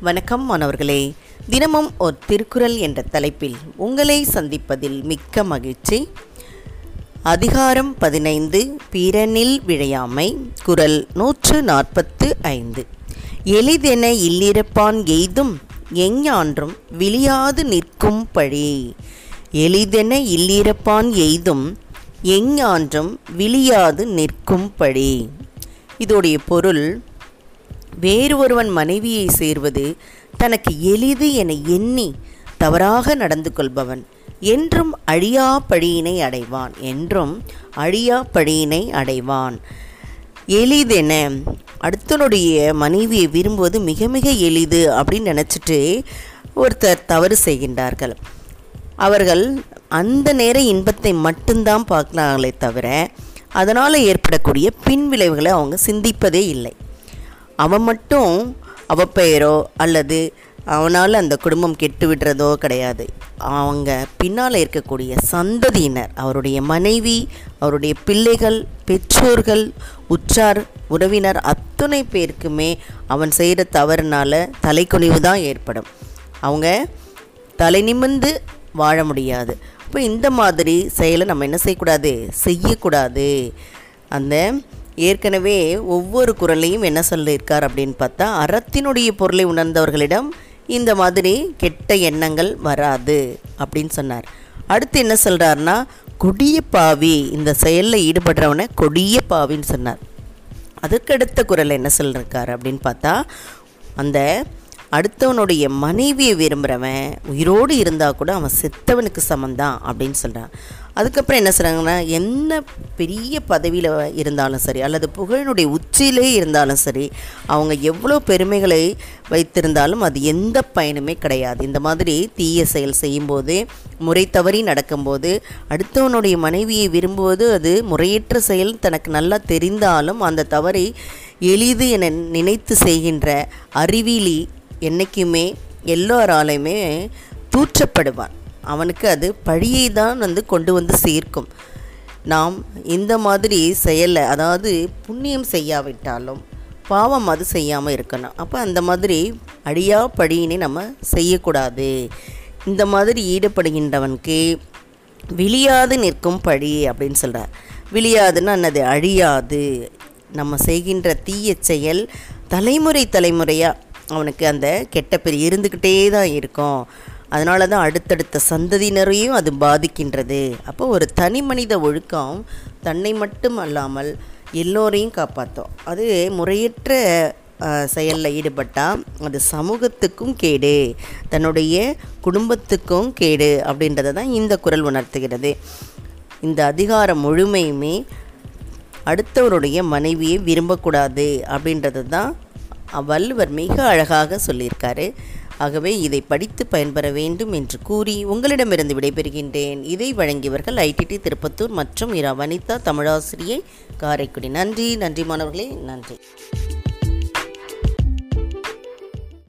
வணக்கம் மாணவர்களே. தினமும் ஒரு திருக்குறள் என்ற தலைப்பில் உங்களை சந்திப்பதில் மிக்க மகிழ்ச்சி. அதிகாரம் பதினைந்து பிறனில் விழையாமை குரல் நூற்று நாற்பத்து ஐந்து. எளிதென இல்லிருப்பான் எய்தும் எஞ்ஞான்றும் விழியாது நிற்கும் பழி. எளிதென இல்லிருப்பான் எய்தும் எஞ்ஞான்றும் விழியாது நிற்கும் பழி. இதோடைய பொருள் வேறு ஒருவன் மனைவியை சேர்வது தனக்கு எளிது என எண்ணி தவறாக நடந்து கொள்பவன். என்றும் அழியா பழியினை அடைவான். என்றும் அழியா பழியினை அடைவான். எளிதென அடுத்தனுடைய மனைவியை விரும்புவது மிக மிக எளிது அப்படின்னு நினச்சிட்டு ஒருத்தர் தவறு செய்கின்றார்கள். அவர்கள் அந்த நேர இன்பத்தை மட்டும்தான் பார்க்கலாங்களே தவிர அதனால் ஏற்படக்கூடிய பின் விளைவுகளை அவங்க சிந்திப்பதே இல்லை. அவன் மட்டும் அவ பெயரோ அல்லது அவனால் அந்த குடும்பம் கெட்டு விடுறதோ கிடையாது. அவங்க பின்னால் இருக்கக்கூடிய சந்ததியினர் அவருடைய மனைவி அவருடைய பிள்ளைகள் பெற்றோர்கள் உற்றார் உறவினர் அத்தனை பேருக்குமே அவன் செய்கிற தவறுனால தலைக்குனிவு தான் ஏற்படும். அவங்க தலை நிமிர்ந்து வாழ முடியாது. இப்போ இந்த மாதிரி செயலை நம்ம என்ன செய்யக்கூடாது? செய்யக்கூடாது. அந்த ஏற்கனவே ஒவ்வொரு குரலையும் என்ன சொல்லியிருக்கார் அப்படின்னு பார்த்தா அறத்தினுடைய பொருளை உணர்ந்தவர்களிடம் இந்த மாதிரி கெட்ட எண்ணங்கள் வராது அப்படின்னு சொன்னார். அடுத்து என்ன சொல்கிறாருன்னா கொடிய பாவி இந்த செயலில் ஈடுபடுறவனை கொடிய பாவின்னு சொன்னார். அதுக்கடுத்த குரல் என்ன சொல்லியிருக்காரு அப்படின்னு பார்த்தா அந்த அடுத்தவனுடைய மனைவியை விரும்புகிறவன் உயிரோடு இருந்தால் கூட அவன் செத்தவனுக்கு சமந்தான் அப்படின்னு சொல்கிறான் அதுக்கப்புறம் என்ன சொல்கிறாங்கன்னா என்ன பெரிய பதவியில் இருந்தாலும் சரி அல்லது புகழினுடைய உச்சியிலே இருந்தாலும் சரி அவங்க எவ்வளோ பெருமைகளை வைத்திருந்தாலும் அது எந்த பயனுமே கிடையாது. இந்த மாதிரி தீய செயல் செய்யும்போது முறை தவறி நடக்கும்போது அடுத்தவனுடைய மனைவியை விரும்புவது அது முறையற்ற செயல் தனக்கு நல்லா தெரிந்தாலும் அந்த தவறை எளிது என நினைத்து செய்கின்ற அறிவிலி என்றைக்குமே எல்லோராலையுமே தூற்றப்படுவான். அவனுக்கு அது பழியை தான் வந்து கொண்டு வந்து சேர்க்கும். நாம் இந்த மாதிரி செயலை அதாவது புண்ணியம் செய்யாவிட்டாலும் பாவம் அது செய்யாமல் இருக்கணும். அப்போ அந்த மாதிரி அழியா படியினை நம்ம செய்யக்கூடாது. இந்த மாதிரி ஈடுபடுகின்றவனுக்கு விழியாது நிற்கும் பழி அப்படின்னு சொல்கிறார் விழியாதுன்னா என்னது? அழியாது. நம்ம செய்கின்ற தீய செயல் தலைமுறை தலைமுறையாக அவனுக்கு அந்த கெட்ட பேர் இருந்துக்கிட்டே தான் இருக்கும். அதனால தான் அடுத்தடுத்த சந்ததியினரையும் அது பாதிக்கின்றது. அப்போ ஒரு தனி மனித ஒழுக்கம் தன்னை மட்டும் அல்லாமல் எல்லோரையும் காப்பாற்றும். அது முறையற்ற செயலில் ஈடுபட்டால் அது சமூகத்துக்கும் கேடு தன்னுடைய குடும்பத்துக்கும் கேடு அப்படின்றத தான் இந்த குரல் உணர்த்துகிறது. இந்த அதிகாரம் முழுமையுமே அடுத்தவருடைய மனைவியை விரும்பக்கூடாது அப்படின்றது தான் வள்ளுவர் மிக அழகாக சொல்லியிருக்காரு. ஆகவே இதை படித்து பயன்பெற வேண்டும் என்று கூறி உங்களிடமிருந்து விடைபெறுகின்றேன். இதை வழங்கியவர்கள் ஐடிடி திருப்பத்தூர் மற்றும் இரா வனிதா தமிழாசிரியை காரைக்குடி. நன்றி நன்றி மாணவர்களே நன்றி.